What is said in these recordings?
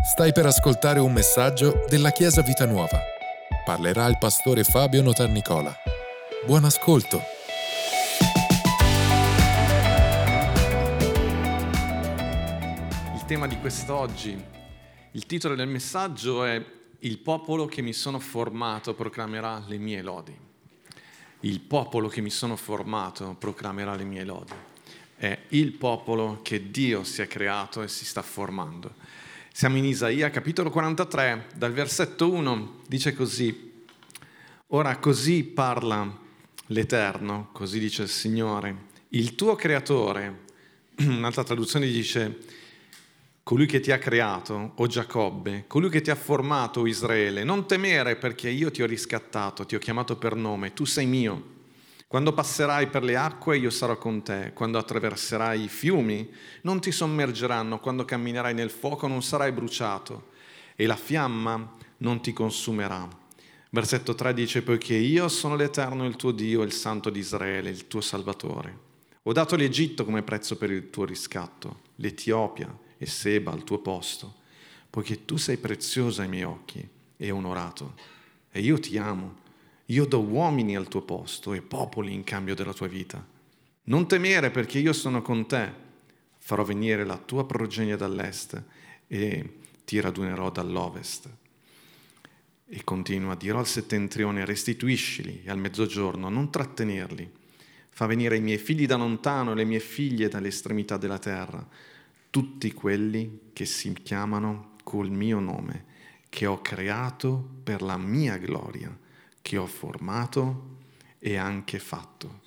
Stai per ascoltare un messaggio della Chiesa Vita Nuova. Parlerà il pastore Fabio Notarnicola. Buon ascolto. Il tema di quest'oggi, il titolo del messaggio è Il popolo che mi sono formato proclamerà le mie lodi. Il popolo che mi sono formato proclamerà le mie lodi. È il popolo che Dio si è creato e si sta formando. Siamo in Isaia capitolo 43, dal versetto 1, dice così, Ora così parla l'Eterno, così dice il Signore, il tuo creatore, un'altra traduzione dice, colui che ti ha creato, o Giacobbe, colui che ti ha formato, o Israele, non temere perché io ti ho riscattato, ti ho chiamato per nome, tu sei mio. Quando passerai per le acque io sarò con te, quando attraverserai i fiumi non ti sommergeranno, quando camminerai nel fuoco non sarai bruciato. E la fiamma non ti consumerà. Versetto 3 dice, poiché io sono l'Eterno il tuo Dio, il Santo di Israele, il tuo Salvatore. Ho dato l'Egitto come prezzo per il tuo riscatto, l'Etiopia e Seba al tuo posto, poiché tu sei prezioso ai miei occhi e onorato, e io ti amo io do uomini al tuo posto e popoli in cambio della tua vita. Non temere perché io sono con te. Farò venire la tua progenie dall'est e ti radunerò dall'ovest. E continua, dirò al settentrione, restituiscili e al mezzogiorno, non trattenerli. Fa venire i miei figli da lontano e le mie figlie dall'estremità della terra, tutti quelli che si chiamano col mio nome, che ho creato per la mia gloria che ho formato e anche fatto.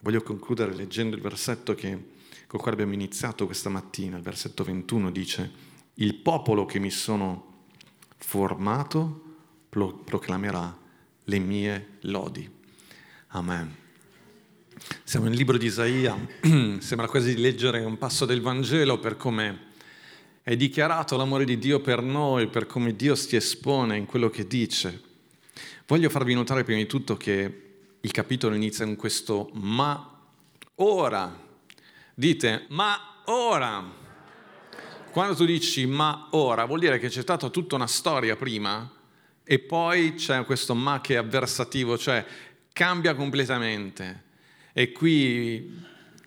Voglio concludere leggendo il versetto che, con quale abbiamo iniziato questa mattina, il versetto 21 dice, il popolo che mi sono formato proclamerà le mie lodi. Amen. Siamo nel libro di Isaia, sembra quasi di leggere un passo del Vangelo per come è dichiarato l'amore di Dio per noi, per come Dio si espone in quello che dice. Voglio farvi notare prima di tutto che il capitolo inizia con questo ma ora. Dite ma ora. Quando tu dici ma ora vuol dire che c'è stata tutta una storia prima e poi c'è questo ma che è avversativo, cioè cambia completamente. E qui,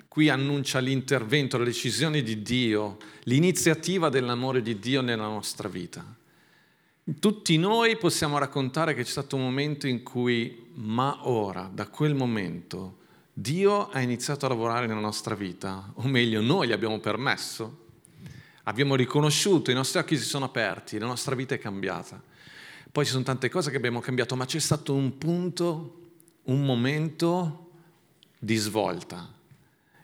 qui annuncia l'intervento, la decisione di Dio, l'iniziativa dell'amore di Dio nella nostra vita. Tutti noi possiamo raccontare che c'è stato un momento in cui, ma ora, da quel momento, Dio ha iniziato a lavorare nella nostra vita, o meglio, noi gli abbiamo permesso, abbiamo riconosciuto, i nostri occhi si sono aperti, la nostra vita è cambiata. Poi ci sono tante cose che abbiamo cambiato, ma c'è stato un punto, un momento di svolta.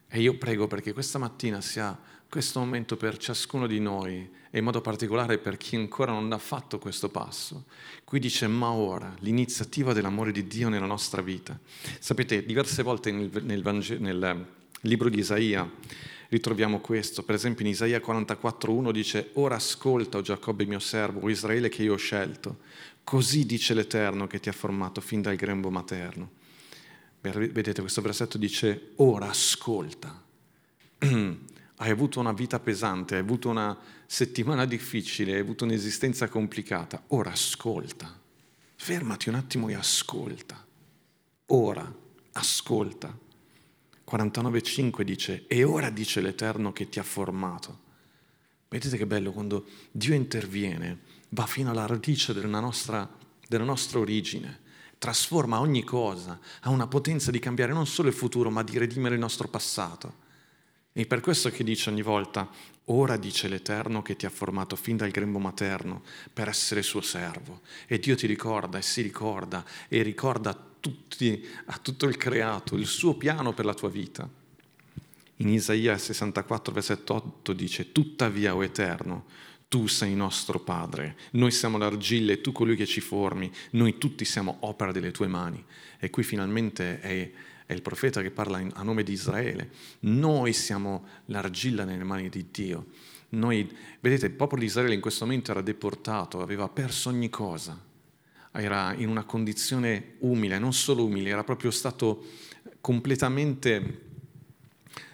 E io prego perché questa mattina sia questo momento per ciascuno di noi e in modo particolare per chi ancora non ha fatto questo passo. Qui dice ma ora, l'iniziativa dell'amore di Dio nella nostra vita. Sapete, diverse volte nel, nel, Vangelo, nel libro di Isaia ritroviamo questo, per esempio in Isaia 44.1 dice ora ascolta o Giacobbe mio servo, o Israele che io ho scelto, così dice l'Eterno che ti ha formato fin dal grembo materno. Vedete, questo versetto dice ora ascolta. hai avuto una vita pesante, hai avuto una settimana difficile, hai avuto un'esistenza complicata, ora ascolta. Fermati un attimo e ascolta. Ora ascolta. 49.5 dice, e ora dice l'Eterno che ti ha formato. Vedete che bello quando Dio interviene, va fino alla radice della nostra, della nostra origine, trasforma ogni cosa, ha una potenza di cambiare non solo il futuro, ma di redimere il nostro passato. E per questo che dice ogni volta, ora dice l'Eterno che ti ha formato fin dal grembo materno per essere suo servo. E Dio ti ricorda e si ricorda e ricorda a, tutti, a tutto il creato il suo piano per la tua vita. In Isaia 64, versetto 8 dice, tuttavia, o Eterno, tu sei nostro Padre, noi siamo l'argilla e tu colui che ci formi, noi tutti siamo opera delle tue mani. E qui finalmente è è il profeta che parla a nome di Israele. Noi siamo l'argilla nelle mani di Dio. Noi, vedete, il popolo di Israele in questo momento era deportato, aveva perso ogni cosa, era in una condizione umile, non solo umile, era proprio stato completamente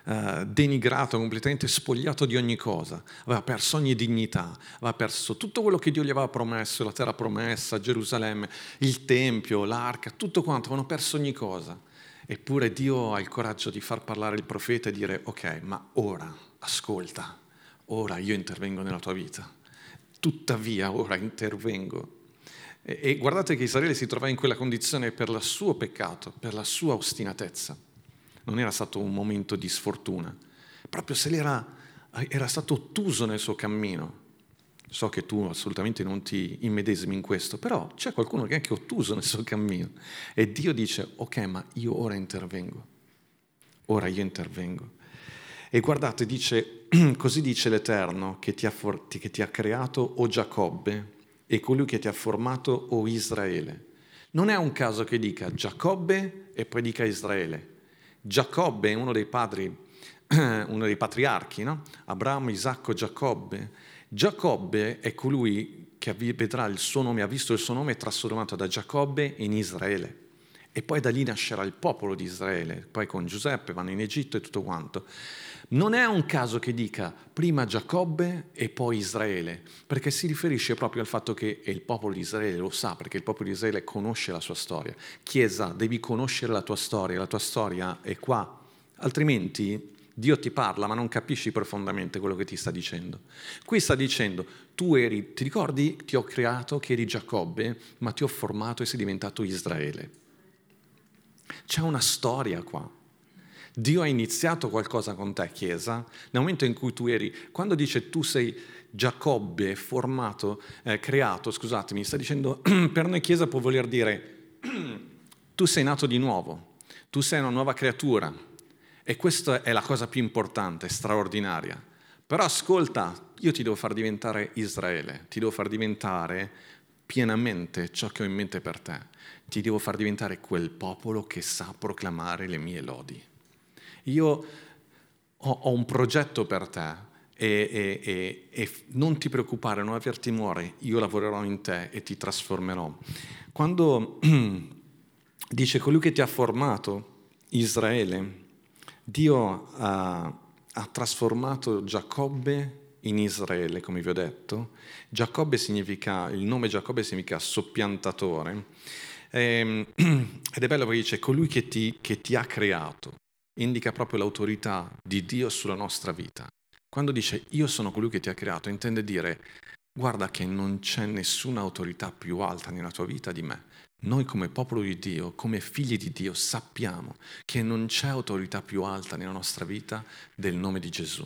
eh, denigrato, completamente spogliato di ogni cosa, aveva perso ogni dignità, aveva perso tutto quello che Dio gli aveva promesso, la terra promessa, Gerusalemme, il Tempio, l'arca, tutto quanto, avevano perso ogni cosa. Eppure Dio ha il coraggio di far parlare il profeta e dire, ok, ma ora, ascolta, ora io intervengo nella tua vita, tuttavia ora intervengo. E, guardate che Israele si trovava in quella condizione per il suo peccato, per la sua ostinatezza. Non era stato un momento di sfortuna, proprio se l'era era stato ottuso nel suo cammino. So che tu assolutamente non ti immedesimi in questo, però c'è qualcuno che è anche ottuso nel suo cammino. E Dio dice, ok, ma io ora intervengo. Ora io intervengo. E guardate, dice, così dice l'Eterno che ti, ha for- che ti ha creato, o Giacobbe, e colui che ti ha formato, o Israele. Non è un caso che dica Giacobbe e poi dica Israele. Giacobbe è uno dei padri, uno dei patriarchi, no? Abramo, Isacco, Giacobbe. Giacobbe è colui che vedrà il suo nome, ha visto il suo nome trasformato da Giacobbe in Israele. E poi da lì nascerà il popolo di Israele. Poi con Giuseppe vanno in Egitto e tutto quanto. Non è un caso che dica prima Giacobbe e poi Israele, perché si riferisce proprio al fatto che il popolo di Israele lo sa, perché il popolo di Israele conosce la sua storia. Chiesa, devi conoscere la tua storia, la tua storia è qua, altrimenti Dio ti parla ma non capisci profondamente quello che ti sta dicendo. Qui sta dicendo, tu eri, ti ricordi, ti ho creato che eri Giacobbe, ma ti ho formato e sei diventato Israele. C'è una storia qua. Dio ha iniziato qualcosa con te, Chiesa, nel momento in cui tu eri, quando dice tu sei Giacobbe, formato, eh, creato, scusatemi, sta dicendo, per noi Chiesa può voler dire, tu sei nato di nuovo, tu sei una nuova creatura e questa è la cosa più importante, straordinaria. Però ascolta, io ti devo far diventare Israele, ti devo far diventare pienamente ciò che ho in mente per te, ti devo far diventare quel popolo che sa proclamare le mie lodi. Io ho, ho un progetto per te e, e, e, e, non ti preoccupare, non aver timore, io lavorerò in te e ti trasformerò. Quando dice colui che ti ha formato, Israele, Dio ha, ha trasformato Giacobbe in Israele, come vi ho detto. Giacobbe significa, il nome Giacobbe significa soppiantatore. Ehm, ed è bello perché dice colui che ti, che ti ha creato indica proprio l'autorità di Dio sulla nostra vita. Quando dice io sono colui che ti ha creato, intende dire guarda che non c'è nessuna autorità più alta nella tua vita di me. Noi come popolo di Dio, come figli di Dio, sappiamo che non c'è autorità più alta nella nostra vita del nome di Gesù.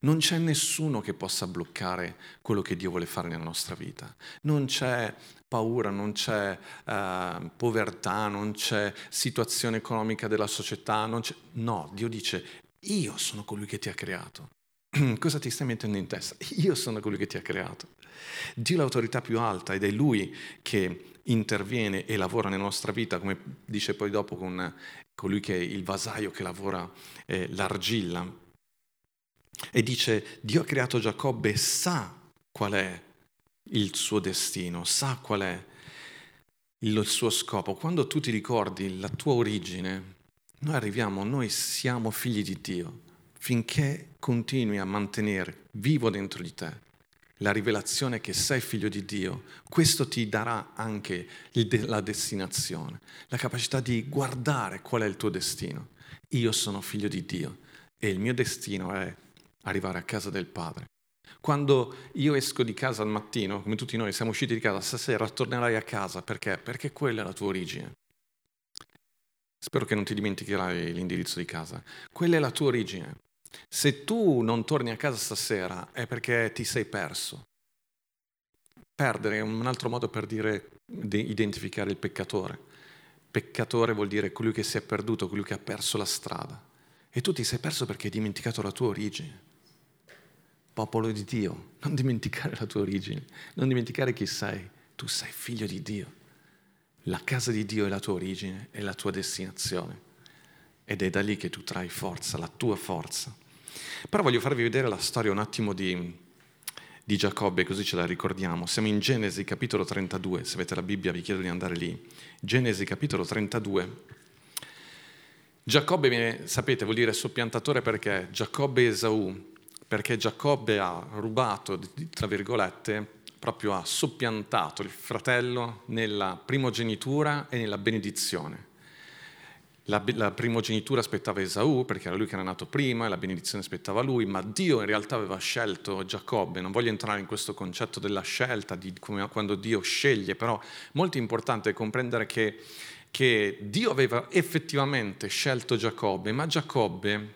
Non c'è nessuno che possa bloccare quello che Dio vuole fare nella nostra vita. Non c'è paura, non c'è uh, povertà, non c'è situazione economica della società. no, Dio dice, io sono colui che ti ha creato. Cosa ti stai mettendo in testa? Io sono colui che ti ha creato. Dio è l'autorità più alta ed è Lui che interviene e lavora nella nostra vita, come dice poi dopo con colui che è il vasaio che lavora eh, l'argilla. E dice, Dio ha creato Giacobbe e sa qual è il suo destino, sa qual è il suo scopo. Quando tu ti ricordi la tua origine, noi arriviamo, noi siamo figli di Dio, finché continui a mantenere vivo dentro di te la rivelazione che sei figlio di Dio, questo ti darà anche la destinazione, la capacità di guardare qual è il tuo destino. Io sono figlio di Dio e il mio destino è arrivare a casa del Padre. Quando io esco di casa al mattino, come tutti noi siamo usciti di casa, stasera tornerai a casa, perché? Perché quella è la tua origine. Spero che non ti dimenticherai l'indirizzo di casa. Quella è la tua origine. Se tu non torni a casa stasera è perché ti sei perso. Perdere è un altro modo per dire, identificare il peccatore. Peccatore vuol dire colui che si è perduto, colui che ha perso la strada. E tu ti sei perso perché hai dimenticato la tua origine. Popolo di Dio, non dimenticare la tua origine, non dimenticare chi sei. Tu sei figlio di Dio. La casa di Dio è la tua origine, è la tua destinazione. Ed è da lì che tu trai forza, la tua forza. Però voglio farvi vedere la storia un attimo di, di Giacobbe, così ce la ricordiamo. Siamo in Genesi capitolo 32, se avete la Bibbia vi chiedo di andare lì. Genesi capitolo 32. Giacobbe, sapete, vuol dire soppiantatore perché Giacobbe Esaù, perché Giacobbe ha rubato, tra virgolette, proprio ha soppiantato il fratello nella primogenitura e nella benedizione. La, la, primogenitura aspettava Esaù perché era lui che era nato prima e la benedizione aspettava lui, ma Dio in realtà aveva scelto Giacobbe. Non voglio entrare in questo concetto della scelta, di come, quando Dio sceglie, però molto importante comprendere che che Dio aveva effettivamente scelto Giacobbe, ma Giacobbe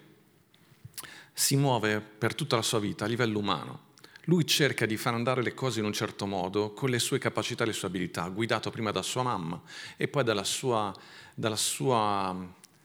si muove per tutta la sua vita a livello umano. Lui cerca di far andare le cose in un certo modo, con le sue capacità e le sue abilità, guidato prima da sua mamma e poi dalla sua, dalla sua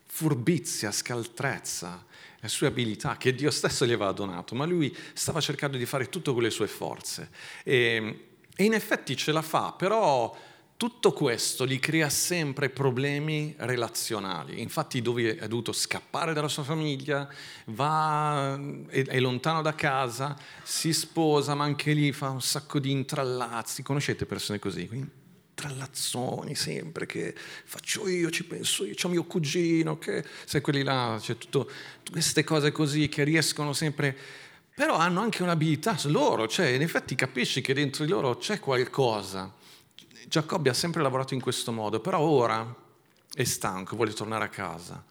furbizia, scaltrezza, le sue abilità che Dio stesso gli aveva donato, ma lui stava cercando di fare tutto con le sue forze. E, e in effetti ce la fa, però tutto questo gli crea sempre problemi relazionali. Infatti dove è dovuto scappare dalla sua famiglia, va, è, è, lontano da casa, si sposa, ma anche lì fa un sacco di intrallazzi. Conoscete persone così? Intrallazzoni sempre che faccio io, ci penso io, c'ho mio cugino, che sai quelli là, c'è tutto, queste cose così che riescono sempre però hanno anche un'abilità loro, cioè in effetti capisci che dentro di loro c'è qualcosa Giacobbe ha sempre lavorato in questo modo, però ora è stanco, vuole tornare a casa,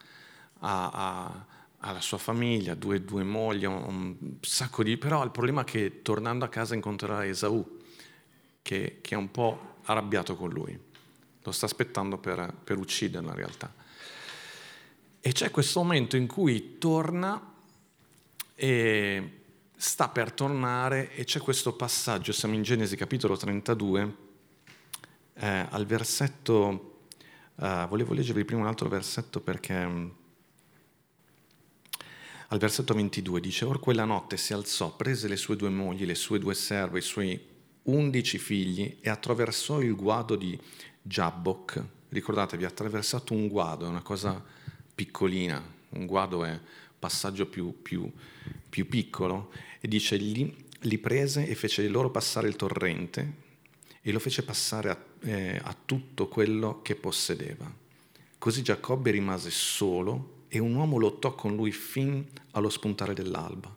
ha, ha, ha la sua famiglia, due, due mogli, un, un, sacco di... però il problema è che tornando a casa incontrerà Esaù, che, che è un po' arrabbiato con lui, lo sta aspettando per, per ucciderlo in realtà. E c'è questo momento in cui torna e sta per tornare e c'è questo passaggio, siamo in Genesi capitolo 32, eh, al versetto, eh, volevo leggervi prima un altro versetto perché mm, al versetto 22 dice, Or quella notte si alzò, prese le sue due mogli, le sue due serve, i suoi undici figli e attraversò il guado di Jabbok. Ricordatevi, attraversato un guado, è una cosa piccolina, un guado è passaggio più, più, più piccolo, e dice, li, li prese e fece loro passare il torrente e lo fece passare a, eh, a tutto quello che possedeva. Così Giacobbe rimase solo e un uomo lottò con lui fin allo spuntare dell'alba.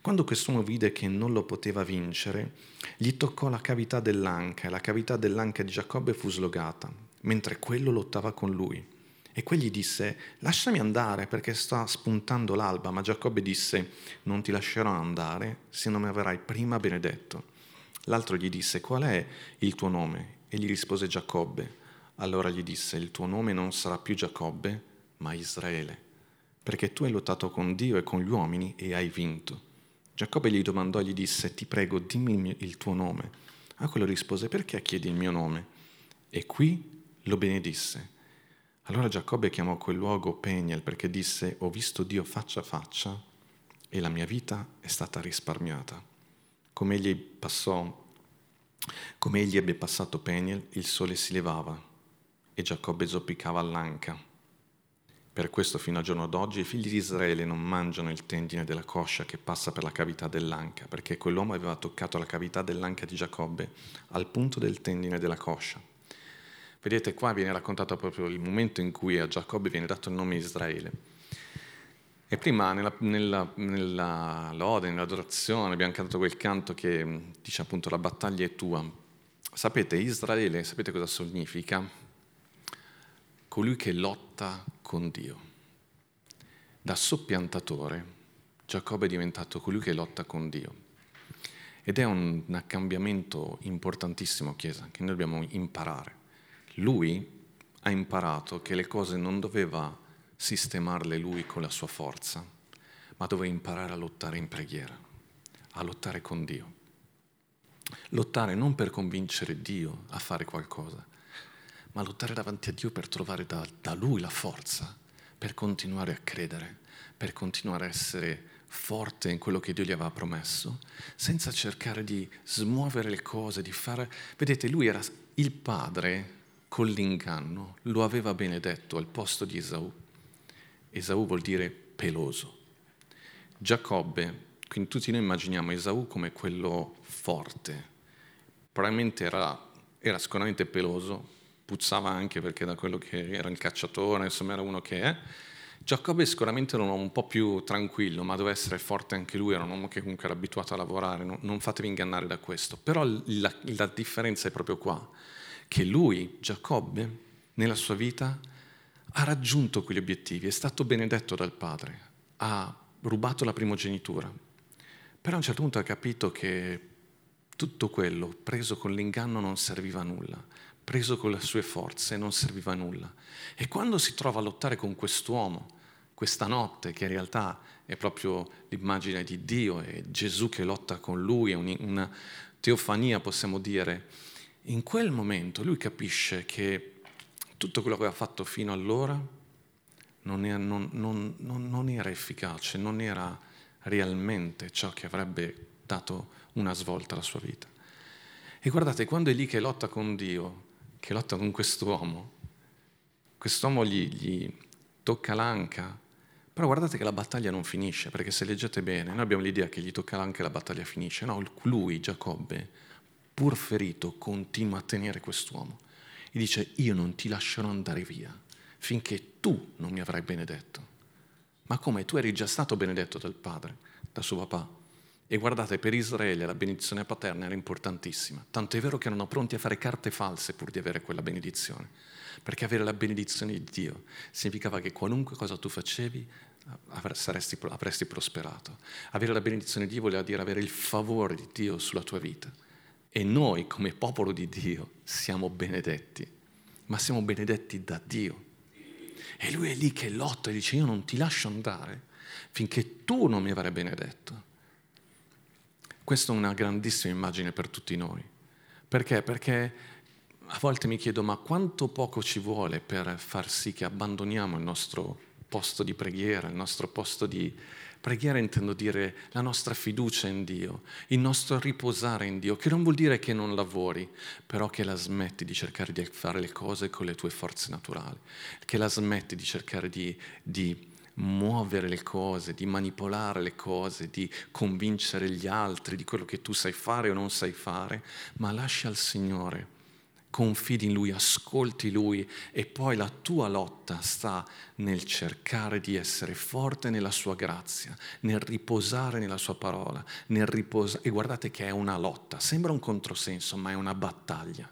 Quando quest'uomo vide che non lo poteva vincere, gli toccò la cavità dell'anca e la cavità dell'anca di Giacobbe fu slogata, mentre quello lottava con lui. E quegli disse, lasciami andare perché sta spuntando l'alba, ma Giacobbe disse, non ti lascerò andare se non mi avrai prima benedetto. L'altro gli disse, qual è il tuo nome? E gli rispose Giacobbe. Allora gli disse, il tuo nome non sarà più Giacobbe, ma Israele, perché tu hai lottato con Dio e con gli uomini e hai vinto. Giacobbe gli domandò e gli disse, ti prego, dimmi il tuo nome. A quello rispose, perché chiedi il mio nome? E qui lo benedisse. Allora Giacobbe chiamò quel luogo Peniel perché disse, ho visto Dio faccia a faccia e la mia vita è stata risparmiata. Come egli, passò, come egli ebbe passato Peniel, il sole si levava e Giacobbe zoppicava all'anca. Per questo fino al giorno d'oggi i figli di Israele non mangiano il tendine della coscia che passa per la cavità dell'anca, perché quell'uomo aveva toccato la cavità dell'anca di Giacobbe al punto del tendine della coscia. Vedete, qua viene raccontato proprio il momento in cui a Giacobbe viene dato il nome Israele. E prima nella, nella, nella lode, nell'adorazione, abbiamo cantato quel canto che dice appunto la battaglia è tua. Sapete, Israele, sapete cosa significa? Colui che lotta con Dio. Da soppiantatore, Giacobbe è diventato colui che lotta con Dio. Ed è un, un cambiamento importantissimo, Chiesa, che noi dobbiamo imparare. Lui ha imparato che le cose non doveva sistemarle lui con la sua forza, ma doveva imparare a lottare in preghiera, a lottare con Dio. Lottare non per convincere Dio a fare qualcosa, ma lottare davanti a Dio per trovare da, da Lui la forza, per continuare a credere, per continuare a essere forte in quello che Dio gli aveva promesso, senza cercare di smuovere le cose, di fare... Vedete, lui era il padre con l'inganno, lo aveva benedetto al posto di Esaù. Esaù vuol dire peloso. Giacobbe, quindi tutti noi immaginiamo Esaù come quello forte. Probabilmente era, era sicuramente peloso, puzzava anche perché da quello che era il cacciatore, insomma era uno che è. Giacobbe sicuramente era un uomo un po' più tranquillo, ma doveva essere forte anche lui, era un uomo che comunque era abituato a lavorare, non, non fatevi ingannare da questo. Però la, la differenza è proprio qua, che lui, Giacobbe, nella sua vita ha raggiunto quegli obiettivi, è stato benedetto dal padre, ha rubato la primogenitura, però a un certo punto ha capito che tutto quello preso con l'inganno non serviva a nulla, preso con le sue forze non serviva a nulla. E quando si trova a lottare con quest'uomo, questa notte, che in realtà è proprio l'immagine di Dio, è Gesù che lotta con lui, è una teofania possiamo dire, in quel momento lui capisce che tutto quello che aveva fatto fino allora non era, non, non, non era efficace, non era realmente ciò che avrebbe dato una svolta alla sua vita. E guardate, quando è lì che lotta con Dio, che lotta con quest'uomo, quest'uomo gli, gli tocca l'anca, però guardate che la battaglia non finisce, perché se leggete bene, noi abbiamo l'idea che gli tocca l'anca e la battaglia finisce. No, lui, Giacobbe, pur ferito, continua a tenere quest'uomo. E dice, io non ti lascerò andare via finché tu non mi avrai benedetto. Ma come? Tu eri già stato benedetto dal padre, da suo papà. E guardate, per Israele la benedizione paterna era importantissima, tanto è vero che erano pronti a fare carte false pur di avere quella benedizione, perché avere la benedizione di Dio significava che qualunque cosa tu facevi saresti, avresti prosperato. Avere la benedizione di Dio voleva dire avere il favore di Dio sulla tua vita. E noi come popolo di Dio siamo benedetti, ma siamo benedetti da Dio. E lui è lì che lotta e dice io non ti lascio andare finché tu non mi avrai benedetto. Questa è una grandissima immagine per tutti noi. Perché? Perché a volte mi chiedo, ma quanto poco ci vuole per far sì che abbandoniamo il nostro posto di preghiera, il nostro posto di... Preghiera intendo dire la nostra fiducia in Dio, il nostro riposare in Dio, che non vuol dire che non lavori, però che la smetti di cercare di fare le cose con le tue forze naturali, che la smetti di cercare di, di muovere le cose, di manipolare le cose, di convincere gli altri di quello che tu sai fare o non sai fare, ma lascia al Signore, confidi in Lui, ascolti Lui e poi la tua lotta sta nel cercare di essere forte nella sua grazia, nel riposare nella sua parola, nel riposare. E guardate che è una lotta, sembra un controsenso, ma è una battaglia.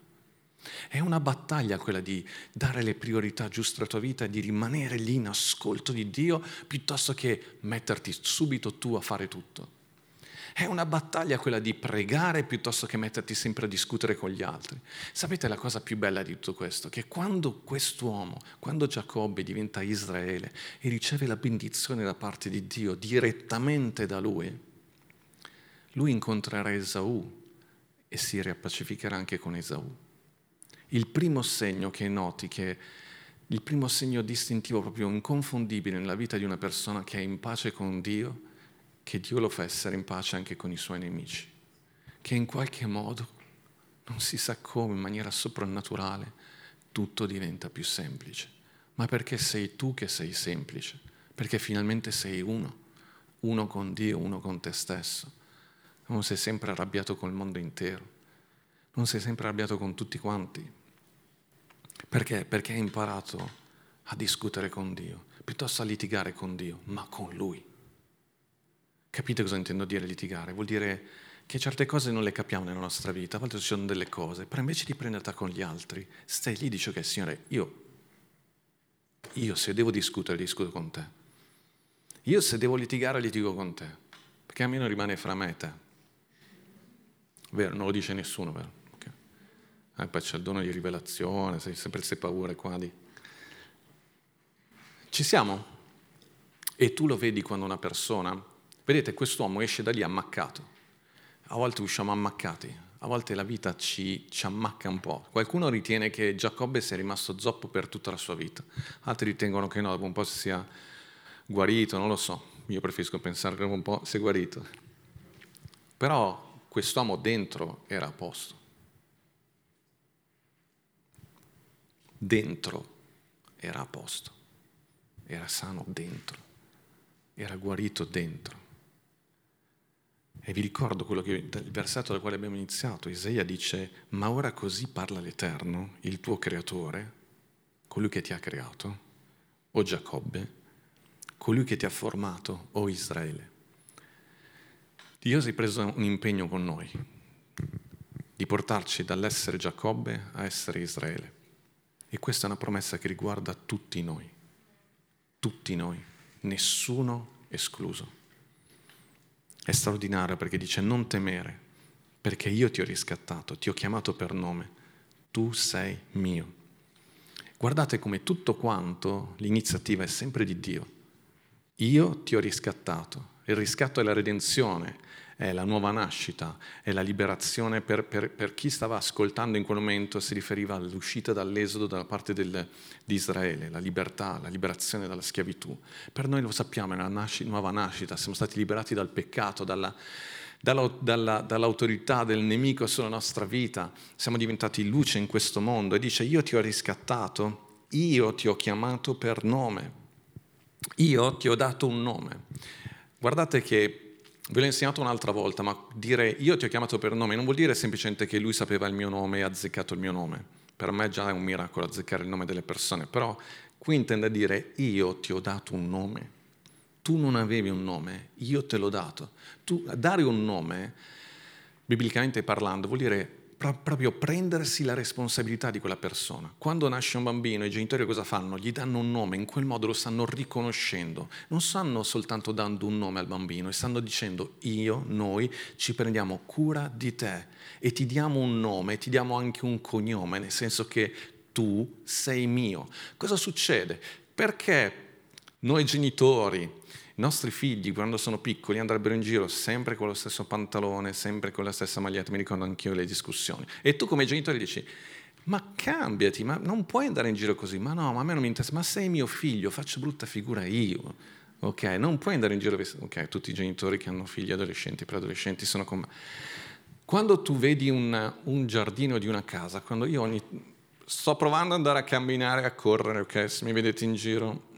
È una battaglia quella di dare le priorità giuste alla tua vita e di rimanere lì in ascolto di Dio piuttosto che metterti subito tu a fare tutto. È una battaglia quella di pregare piuttosto che metterti sempre a discutere con gli altri. Sapete la cosa più bella di tutto questo? Che quando quest'uomo, quando Giacobbe diventa Israele e riceve la benedizione da parte di Dio direttamente da lui, lui incontrerà Esaù e si riappacificherà anche con Esaù il primo segno che noti, che il primo segno distintivo, proprio inconfondibile nella vita di una persona che è in pace con Dio, che Dio lo fa essere in pace anche con i suoi nemici, che in qualche modo, non si sa come, in maniera soprannaturale, tutto diventa più semplice. Ma perché sei tu che sei semplice? Perché finalmente sei uno, uno con Dio, uno con te stesso. Non sei sempre arrabbiato col mondo intero, non sei sempre arrabbiato con tutti quanti, perché? Perché hai imparato a discutere con Dio, piuttosto a litigare con Dio, ma con Lui. Capite cosa intendo dire litigare? Vuol dire che certe cose non le capiamo nella nostra vita, a volte ci sono delle cose, però invece di prenderla con gli altri, stai lì e dici che Signore, io, io se devo discutere, discuto con te. Io se devo litigare, litigo con te, perché a me non rimane fra me e te. Vero, non lo dice nessuno, vero? eh, poi c'è il dono di rivelazione, sei sempre queste paure qua di... Ci siamo? E tu lo vedi quando una persona, vedete, quest'uomo esce da lì ammaccato. A volte usciamo ammaccati, a volte la vita ci, ci, ammacca un po'. Qualcuno ritiene che Giacobbe sia rimasto zoppo per tutta la sua vita, altri ritengono che no, dopo un po' si sia guarito, non lo so. Io preferisco pensare che dopo un po' si è guarito. Però quest'uomo dentro era a posto. dentro era a posto, era sano dentro, era guarito dentro. E vi ricordo che, il versetto dal quale abbiamo iniziato, Isaia dice, ma ora così parla l'Eterno, il tuo creatore, colui che ti ha creato, o Giacobbe, colui che ti ha formato, o Israele. Dio si è preso un impegno con noi di portarci dall'essere Giacobbe a essere Israele. E questa è una promessa che riguarda tutti noi, tutti noi, nessuno escluso. È straordinario perché dice non temere, perché io ti ho riscattato, ti ho chiamato per nome, tu sei mio. Guardate come tutto quanto l'iniziativa è sempre di Dio. Io ti ho riscattato. Il riscatto è la redenzione, è la nuova nascita, è la liberazione per, per, per, chi stava ascoltando in quel momento, si riferiva all'uscita dall'esodo da parte del, di Israele, la libertà, la liberazione dalla schiavitù. Per noi lo sappiamo, è la nasc- nuova nascita, siamo stati liberati dal peccato, dalla, dalla, dalla, dall'autorità del nemico sulla nostra vita, siamo diventati luce in questo mondo e dice io ti ho riscattato, io ti ho chiamato per nome, io ti ho dato un nome. Guardate che Ve l'ho insegnato un'altra volta, ma dire io ti ho chiamato per nome non vuol dire semplicemente che lui sapeva il mio nome e ha azzeccato il mio nome. Per me già è un miracolo azzeccare il nome delle persone, però qui intende dire io ti ho dato un nome. Tu non avevi un nome, io te l'ho dato. Tu, dare un nome, biblicamente parlando, vuol dire proprio prendersi la responsabilità di quella persona. Quando nasce un bambino, i genitori cosa fanno? Gli danno un nome, in quel modo lo stanno riconoscendo. Non stanno soltanto dando un nome al bambino, stanno dicendo io, noi ci prendiamo cura di te e ti diamo un nome, ti diamo anche un cognome, nel senso che tu sei mio. Cosa succede? Perché noi genitori, i nostri figli, quando sono piccoli, andrebbero in giro sempre con lo stesso pantalone, sempre con la stessa maglietta, mi ricordo anch'io le discussioni. E tu come genitore dici, ma cambiati, ma non puoi andare in giro così, ma no, ma a me non mi interessa, ma sei mio figlio, faccio brutta figura io. Ok, non puoi andare in giro, ok, tutti i genitori che hanno figli adolescenti, preadolescenti sono con me. Quando tu vedi un, un giardino di una casa, quando io ogni, sto provando ad andare a camminare, a correre, ok, se mi vedete in giro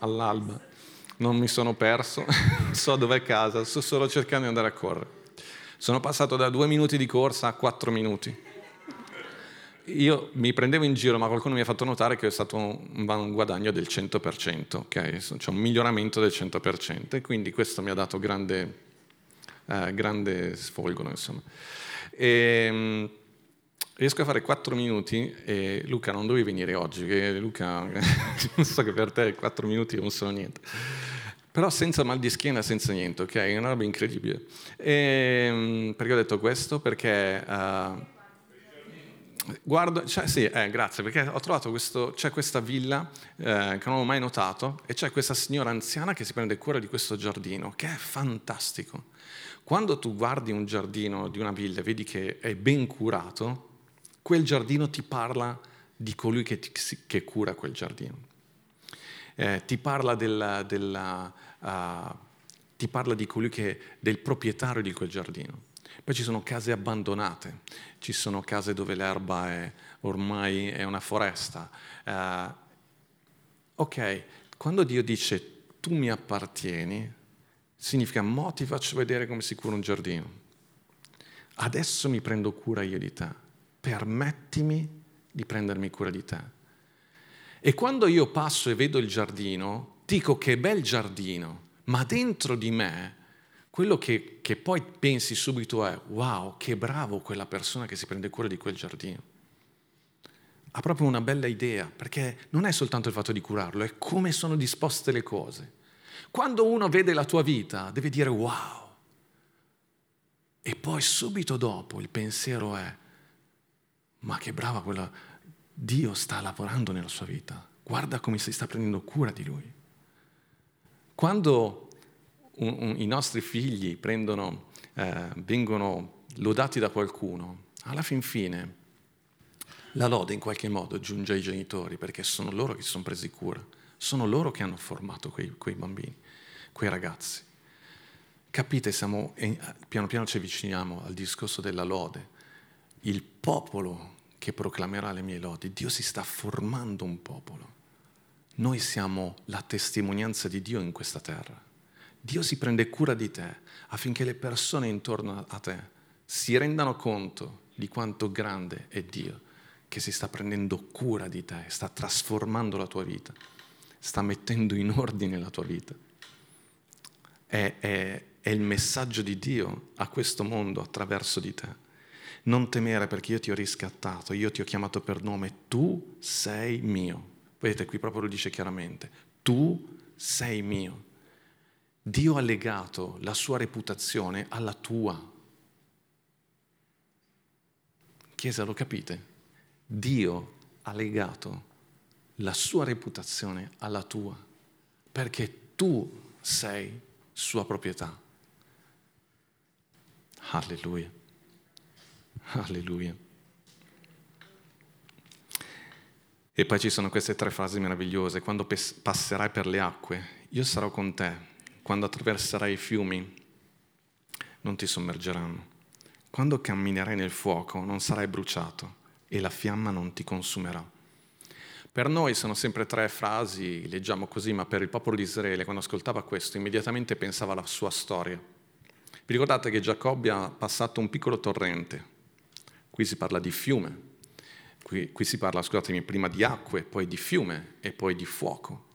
all'alba, non mi sono perso, so dov'è casa, sto solo cercando di andare a correre. Sono passato da due minuti di corsa a quattro minuti. Io mi prendevo in giro, ma qualcuno mi ha fatto notare che è stato un guadagno del 100%, ok? C'è un miglioramento del 100%, e quindi questo mi ha dato grande, eh, grande sfolgolo, insomma. E, ehm, riesco a fare quattro minuti e Luca non dovevi venire oggi, che Luca, non so che per te quattro minuti non sono niente. Però senza mal di schiena, senza niente, ok? È una roba incredibile. E, ehm, perché ho detto questo? Perché... Uh, Guardo, cioè, sì, eh, grazie, perché ho trovato questo, c'è questa villa eh, che non avevo mai notato e c'è questa signora anziana che si prende cura di questo giardino, che è fantastico. Quando tu guardi un giardino di una villa e vedi che è ben curato, quel giardino ti parla di colui che, ti, che cura quel giardino. Eh, ti, parla della, della, uh, ti parla di colui che del proprietario di quel giardino. Poi ci sono case abbandonate, ci sono case dove l'erba è, ormai è una foresta. Uh, ok, quando Dio dice tu mi appartieni, significa mo ti faccio vedere come si cura un giardino. Adesso mi prendo cura io di te permettimi di prendermi cura di te. E quando io passo e vedo il giardino, dico che bel giardino, ma dentro di me quello che, che poi pensi subito è, wow, che bravo quella persona che si prende cura di quel giardino. Ha proprio una bella idea, perché non è soltanto il fatto di curarlo, è come sono disposte le cose. Quando uno vede la tua vita, deve dire wow. E poi subito dopo il pensiero è, ma che brava quella, Dio sta lavorando nella sua vita, guarda come si sta prendendo cura di lui. Quando un, un, i nostri figli prendono, eh, vengono lodati da qualcuno, alla fin fine la lode in qualche modo giunge ai genitori perché sono loro che si sono presi cura, sono loro che hanno formato quei, quei bambini, quei ragazzi. Capite, siamo, eh, piano piano ci avviciniamo al discorso della lode. Il popolo che proclamerà le mie lodi. Dio si sta formando un popolo. Noi siamo la testimonianza di Dio in questa terra. Dio si prende cura di te affinché le persone intorno a te si rendano conto di quanto grande è Dio che si sta prendendo cura di te, sta trasformando la tua vita, sta mettendo in ordine la tua vita. È, è, è il messaggio di Dio a questo mondo attraverso di te. Non temere perché io ti ho riscattato, io ti ho chiamato per nome, tu sei mio. Vedete, qui proprio lo dice chiaramente, tu sei mio. Dio ha legato la sua reputazione alla tua. Chiesa, lo capite? Dio ha legato la sua reputazione alla tua, perché tu sei sua proprietà. Alleluia. Alleluia. E poi ci sono queste tre frasi meravigliose. Quando passerai per le acque, io sarò con te. Quando attraverserai i fiumi, non ti sommergeranno. Quando camminerai nel fuoco, non sarai bruciato e la fiamma non ti consumerà. Per noi sono sempre tre frasi, leggiamo così, ma per il popolo di Israele, quando ascoltava questo, immediatamente pensava alla sua storia. Vi ricordate che Giacobbe ha passato un piccolo torrente, qui si parla di fiume, qui, qui si parla, scusatemi, prima di acque, poi di fiume e poi di fuoco.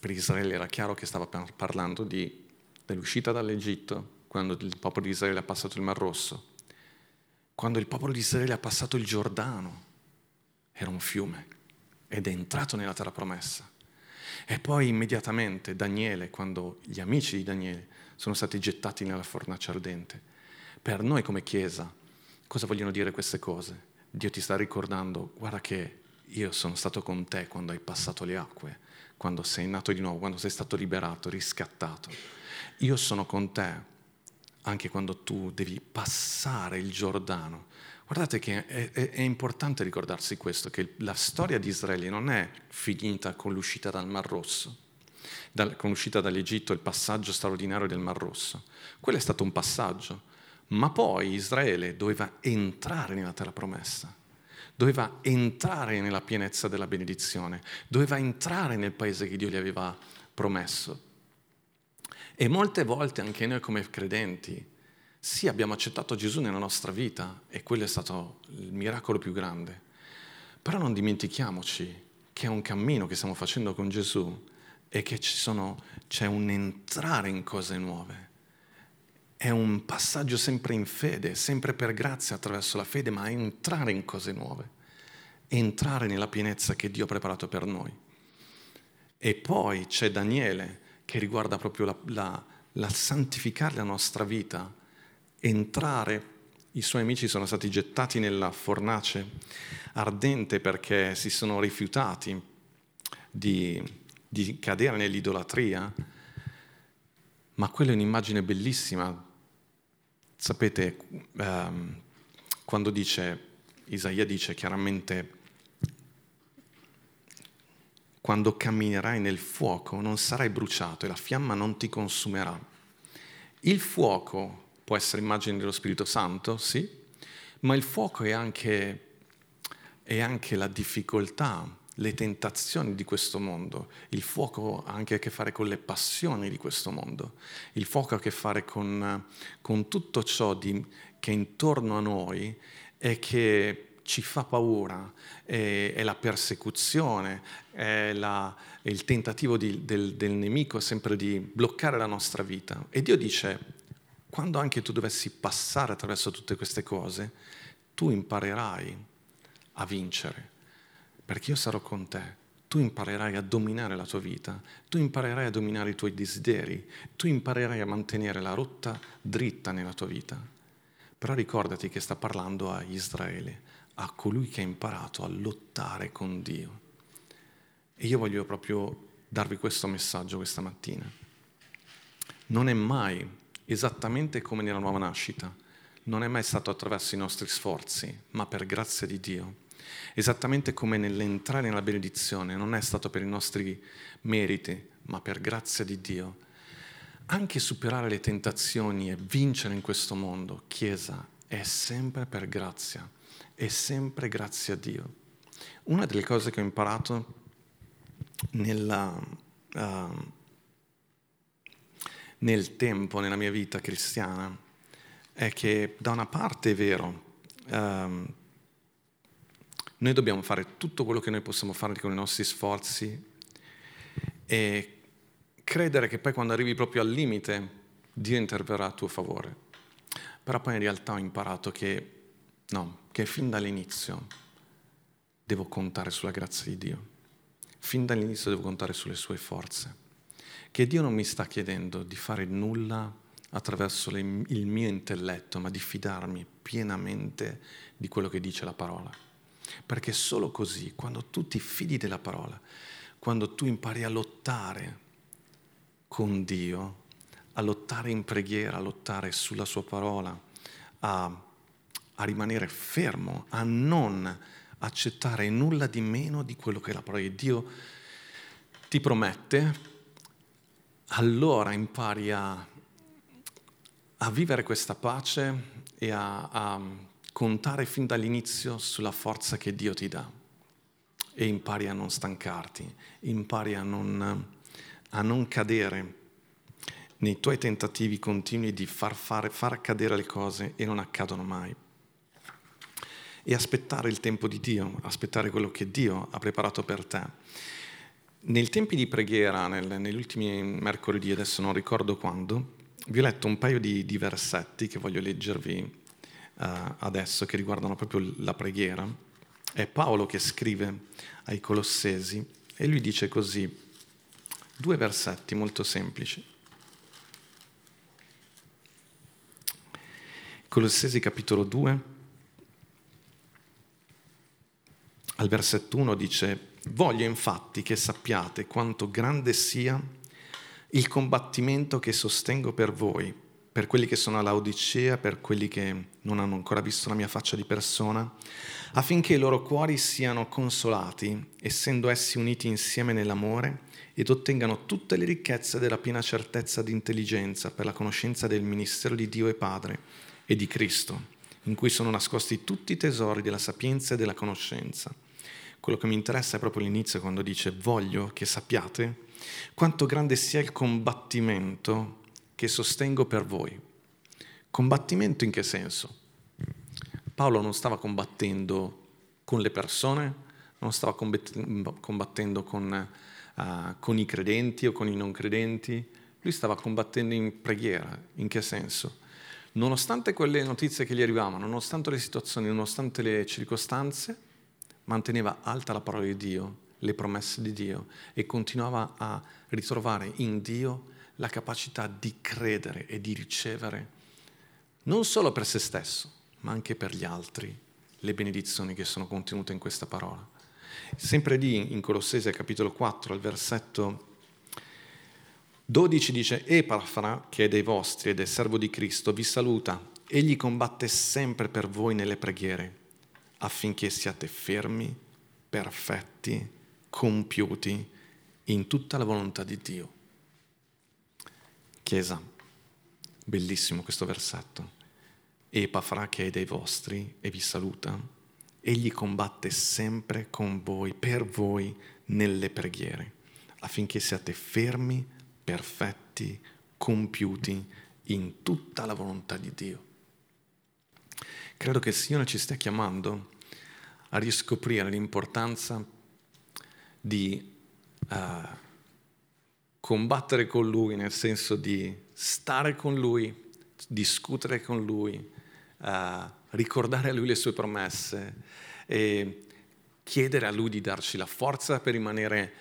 Per Israele era chiaro che stava parlando di, dell'uscita dall'Egitto, quando il popolo di Israele ha passato il Mar Rosso, quando il popolo di Israele ha passato il Giordano, era un fiume ed è entrato nella terra promessa. E poi immediatamente Daniele, quando gli amici di Daniele sono stati gettati nella fornace ardente. Per noi come Chiesa, cosa vogliono dire queste cose? Dio ti sta ricordando, guarda che io sono stato con te quando hai passato le acque, quando sei nato di nuovo, quando sei stato liberato, riscattato. Io sono con te anche quando tu devi passare il Giordano Guardate che è, è, è, importante ricordarsi questo, che la storia di Israele non è finita con l'uscita dal Mar Rosso, dal, con l'uscita dall'Egitto, il passaggio straordinario del Mar Rosso. Quello è stato un passaggio, ma poi Israele doveva entrare nella terra promessa, doveva entrare nella pienezza della benedizione, doveva entrare nel paese che Dio gli aveva promesso. E molte volte anche noi come credenti, sì, abbiamo accettato Gesù nella nostra vita e quello è stato il miracolo più grande, però non dimentichiamoci che è un cammino che stiamo facendo con Gesù e che sono, c'è un entrare in cose nuove. È un passaggio sempre in fede, sempre per grazia attraverso la fede, ma entrare in cose nuove, entrare nella pienezza che Dio ha preparato per noi. E poi c'è Daniele che riguarda proprio la, la, la santificare la nostra vita entrare. I suoi amici sono stati gettati nella fornace ardente perché si sono rifiutati di, di cadere nell'idolatria, ma quella è un'immagine bellissima. Sapete, ehm, quando dice, Isaia dice chiaramente, quando camminerai nel fuoco non sarai bruciato e la fiamma non ti consumerà. Il fuoco può essere immagine dello Spirito Santo, sì, ma il fuoco è anche, è anche la difficoltà, le tentazioni di questo mondo. Il fuoco ha anche a che fare con le passioni di questo mondo. Il fuoco ha a che fare con, con tutto ciò di, che è intorno a noi e che ci fa paura, è, è la persecuzione, è, la, è il tentativo di, del, del nemico sempre di bloccare la nostra vita. E Dio dice, quando anche tu dovessi passare attraverso tutte queste cose, tu imparerai a vincere, perché io sarò con te. Tu imparerai a dominare la tua vita, tu imparerai a dominare i tuoi desideri, tu imparerai a mantenere la rotta dritta nella tua vita. Però ricordati che sta parlando a Israele, a colui che ha imparato a lottare con Dio. E io voglio proprio darvi questo messaggio questa mattina. Non è mai esattamente come nella nuova nascita. Non è mai stato attraverso i nostri sforzi, ma per grazia di Dio. Esattamente come nell'entrare nella benedizione non è stato per i nostri meriti, ma per grazia di Dio. Anche superare le tentazioni e vincere in questo mondo, Chiesa, è sempre per grazia, è sempre grazie a Dio. Una delle cose che ho imparato nella, uh, nel tempo, nella mia vita cristiana, è che da una parte è vero, um, noi dobbiamo fare tutto quello che noi possiamo fare con i nostri sforzi e credere che poi quando arrivi proprio al limite Dio interverrà a tuo favore. Però poi in realtà ho imparato che no, che fin dall'inizio devo contare sulla grazia di Dio. Fin dall'inizio devo contare sulle sue forze. Che Dio non mi sta chiedendo di fare nulla attraverso le, il mio intelletto, ma di fidarmi pienamente di quello che dice la parola. Perché solo così, quando tu ti fidi della parola, quando tu impari a lottare con Dio, a lottare in preghiera, a lottare sulla sua parola, a, a rimanere fermo, a non accettare nulla di meno di quello che la parola di Dio ti promette, allora impari a, a vivere questa pace e a, a contare fin dall'inizio sulla forza che Dio ti dà e impari a non stancarti, impari a non, a non cadere nei tuoi tentativi continui di far, fare, far accadere le cose e non accadono mai. E aspettare il tempo di Dio, aspettare quello che Dio ha preparato per te. Nei tempi di preghiera, nel, negli ultimi mercoledì, adesso non ricordo quando, vi ho letto un paio di, di versetti che voglio leggervi uh, adesso, che riguardano proprio la preghiera è Paolo che scrive ai Colossesi e lui dice così, due versetti molto semplici. Colossesi capitolo 2, al versetto 1 dice, voglio infatti che sappiate quanto grande sia il combattimento che sostengo per voi per quelli che sono all'Odicea, per quelli che non hanno ancora visto la mia faccia di persona, affinché i loro cuori siano consolati, essendo essi uniti insieme nell'amore, ed ottengano tutte le ricchezze della piena certezza di intelligenza per la conoscenza del ministero di Dio e Padre e di Cristo, in cui sono nascosti tutti i tesori della sapienza e della conoscenza. Quello che mi interessa è proprio l'inizio quando dice voglio che sappiate quanto grande sia il combattimento che sostengo per voi. Combattimento in che senso? Paolo non stava combattendo con le persone, non stava combattendo con, uh, con i credenti o con i non credenti, lui stava combattendo in preghiera. In che senso? Nonostante quelle notizie che gli arrivavano, nonostante le situazioni, nonostante le circostanze, manteneva alta la parola di Dio, le promesse di Dio e continuava a ritrovare in Dio la capacità di credere e di ricevere, non solo per se stesso, ma anche per gli altri, le benedizioni che sono contenute in questa parola. Sempre lì in Colossese capitolo 4, al versetto 12 dice, Epafra, che è dei vostri ed è servo di Cristo, vi saluta. Egli combatte sempre per voi nelle preghiere, affinché siate fermi, perfetti, compiuti in tutta la volontà di Dio. Chiesa, bellissimo questo versetto. Epafra che è dei vostri e vi saluta, egli combatte sempre con voi, per voi, nelle preghiere, affinché siate fermi, perfetti, compiuti in tutta la volontà di Dio. Credo che il Signore ci stia chiamando a riscoprire l'importanza di uh, combattere con lui, nel senso di stare con lui, discutere con lui, uh, ricordare a lui le sue promesse e chiedere a lui di darci la forza per rimanere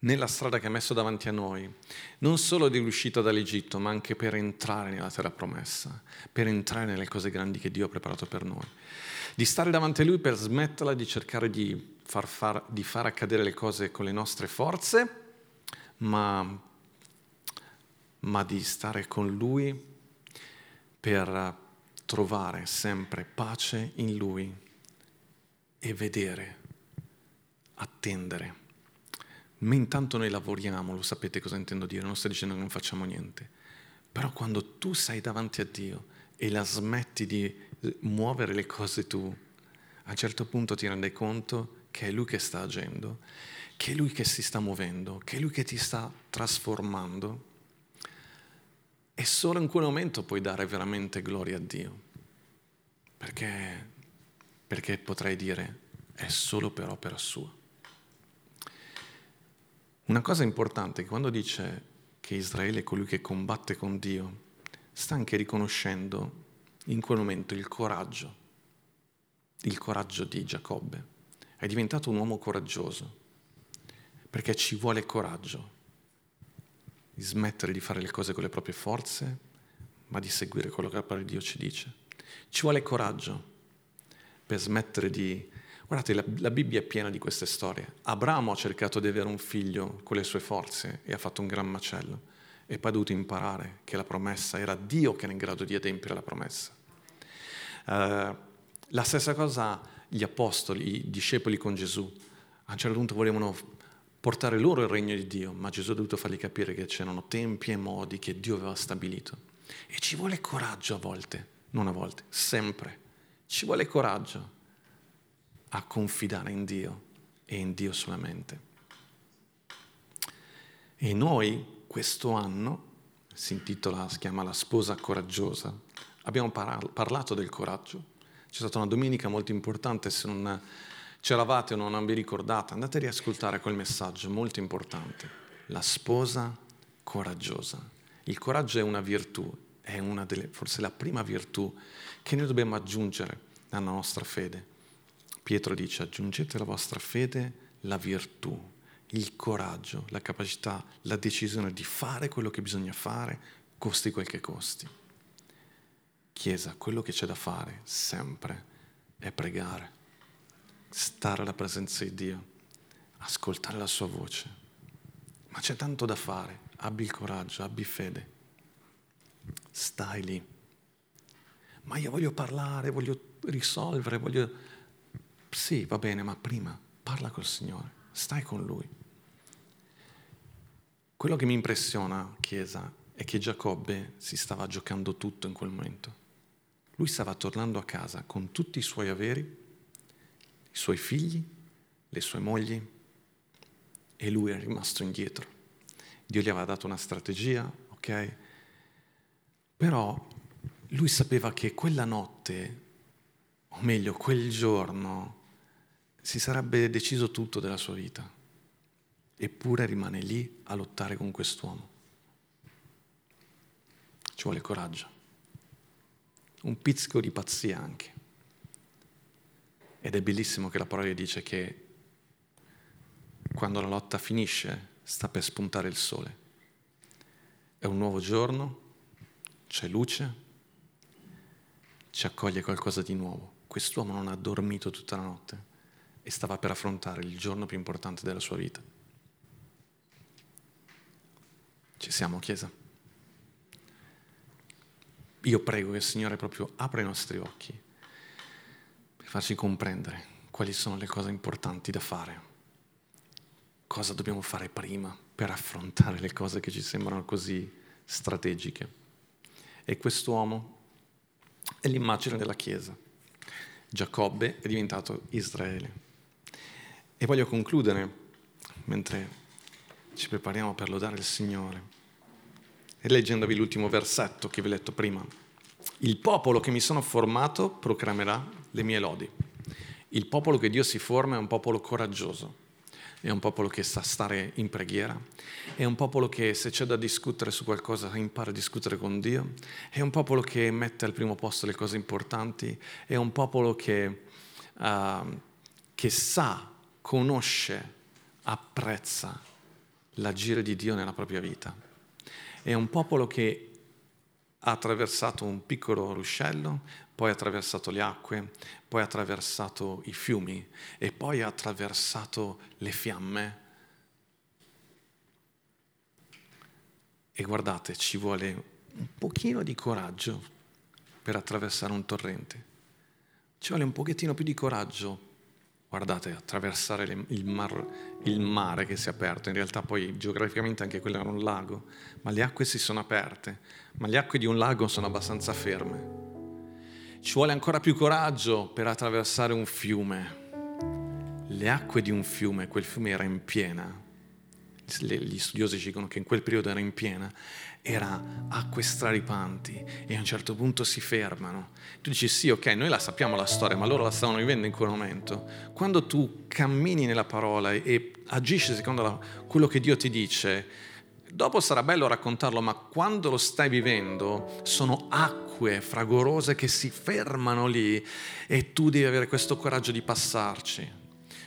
nella strada che ha messo davanti a noi, non solo di uscita dall'Egitto, ma anche per entrare nella terra promessa, per entrare nelle cose grandi che Dio ha preparato per noi. Di stare davanti a Lui per smetterla di cercare di far, far, di far accadere le cose con le nostre forze, ma ma di stare con Lui per trovare sempre pace in Lui e vedere, attendere. Ma intanto noi lavoriamo, lo sapete cosa intendo dire, non sto dicendo che non facciamo niente, però quando tu sei davanti a Dio e la smetti di muovere le cose tu, a un certo punto ti rendi conto che è Lui che sta agendo, che è Lui che si sta muovendo, che è Lui che ti sta trasformando e solo in quel momento puoi dare veramente gloria a Dio. Perché, perché potrei dire è solo per opera sua. Una cosa importante quando dice che Israele è colui che combatte con Dio, sta anche riconoscendo in quel momento il coraggio, il coraggio di Giacobbe. È diventato un uomo coraggioso, perché ci vuole coraggio di smettere di fare le cose con le proprie forze, ma di seguire quello che la parola di Dio ci dice. Ci vuole coraggio per smettere di... Guardate, la, la, Bibbia è piena di queste storie. Abramo ha cercato di avere un figlio con le sue forze e ha fatto un gran macello e poi ha dovuto imparare che la promessa era Dio che era in grado di adempiere la promessa. Uh, la stessa cosa gli apostoli, i discepoli con Gesù. A un certo punto volevano portare loro il regno di Dio, ma Gesù ha dovuto fargli capire che c'erano tempi e modi che Dio aveva stabilito. E ci vuole coraggio a volte, non a volte, sempre. Ci vuole coraggio a confidare in Dio e in Dio solamente. E noi questo anno, si intitola, si chiama La sposa coraggiosa, abbiamo parlato del coraggio. C'è stata una domenica molto importante, se non c'eravate o non vi ricordate, andate a riascoltare quel messaggio molto importante. La sposa coraggiosa. Il coraggio è una virtù, è una delle, forse la prima virtù che noi dobbiamo aggiungere alla nostra fede. Pietro dice aggiungete alla vostra fede la virtù, il coraggio, la capacità, la decisione di fare quello che bisogna fare, costi quel che costi. Chiesa, quello che c'è da fare sempre è pregare, stare alla presenza di Dio, ascoltare la sua voce. Ma c'è tanto da fare, abbi il coraggio, abbi fede stai lì. Ma io voglio parlare, voglio risolvere, voglio... Sì, va bene, ma prima parla col Signore, stai con Lui. Quello che mi impressiona, Chiesa, è che Giacobbe si stava giocando tutto in quel momento. Lui stava tornando a casa con tutti i suoi averi, i suoi figli, le sue mogli, e lui è rimasto indietro. Dio gli aveva dato una strategia, ok? Però lui sapeva che quella notte, o meglio quel giorno, si sarebbe deciso tutto della sua vita. Eppure rimane lì a lottare con quest'uomo. Ci vuole coraggio. Un pizzico di pazzia anche. Ed è bellissimo che la parola dice che quando la lotta finisce sta per spuntare il sole. È un nuovo giorno, c'è luce, ci accoglie qualcosa di nuovo. Quest'uomo non ha dormito tutta la notte e stava per affrontare il giorno più importante della sua vita. Ci siamo, Chiesa? Io prego che il Signore proprio apra i nostri occhi farci comprendere quali sono le cose importanti da fare, cosa dobbiamo fare prima per affrontare le cose che ci sembrano così strategiche. E quest'uomo è l'immagine della Chiesa. Giacobbe è diventato Israele. E voglio concludere, mentre ci prepariamo per lodare il Signore, e leggendovi l'ultimo versetto che vi ho letto prima. Il popolo che mi sono formato proclamerà le mie lodi. Il popolo che Dio si forma è un popolo coraggioso è un popolo che sa stare in preghiera, è un popolo che se c'è da discutere su qualcosa impara a discutere con Dio, è un popolo che mette al primo posto le cose importanti, è un popolo che, uh, che sa, conosce, apprezza l'agire di Dio nella propria vita. È un popolo che ha attraversato un piccolo ruscello, poi ha attraversato le acque, poi ha attraversato i fiumi e poi ha attraversato le fiamme. E guardate, ci vuole un pochino di coraggio per attraversare un torrente. Ci vuole un pochettino più di coraggio guardate, attraversare il, mar, il, mare che si è aperto, in realtà poi geograficamente anche quello era un lago, ma le acque si sono aperte, ma le acque di un lago sono abbastanza ferme. Ci vuole ancora più coraggio per attraversare un fiume. Le acque di un fiume, quel fiume era in piena, gli studiosi dicono che in quel periodo era in piena, era acque straripanti e a un certo punto si fermano. Tu dici sì, ok, noi la sappiamo la storia, ma loro la stavano vivendo in quel momento. Quando tu cammini nella parola e agisci secondo la, quello che Dio ti dice, dopo sarà bello raccontarlo, ma quando lo stai vivendo sono acque fragorose che si fermano lì e tu devi avere questo coraggio di passarci.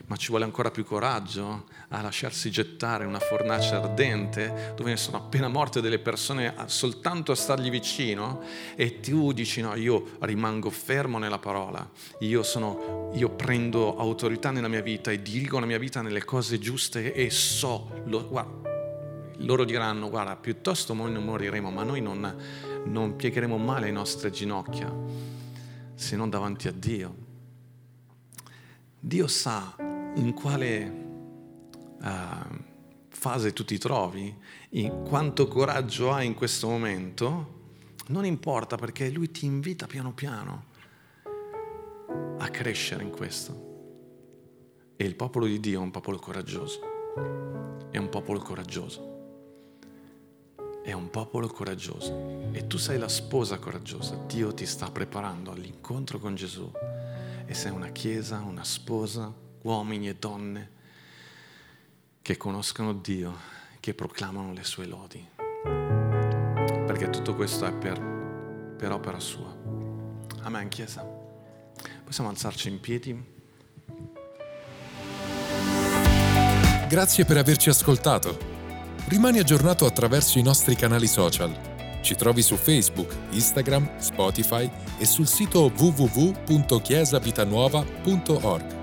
Ma ci vuole ancora più coraggio a lasciarsi gettare una fornace ardente dove ne sono appena morte delle persone soltanto a stargli vicino e tu dici no, io rimango fermo nella parola, io, sono, io prendo autorità nella mia vita e dirigo la mia vita nelle cose giuste e so, lo, guarda, loro diranno guarda piuttosto noi non moriremo ma noi non, non piegheremo mai le nostre ginocchia se non davanti a Dio. Dio sa in quale uh, fase tu ti trovi, in quanto coraggio hai in questo momento, non importa perché Lui ti invita piano piano a crescere in questo. E il popolo di Dio è un popolo coraggioso. È un popolo coraggioso. È un popolo coraggioso. E tu sei la sposa coraggiosa. Dio ti sta preparando all'incontro con Gesù. E sei una chiesa, una sposa uomini e donne che conoscono Dio, che proclamano le sue lodi. Perché tutto questo è per, per opera sua. Amen, Chiesa. Possiamo alzarci in piedi. Grazie per averci ascoltato. Rimani aggiornato attraverso i nostri canali social. Ci trovi su Facebook, Instagram, Spotify e sul sito www.chiesavitanuova.org.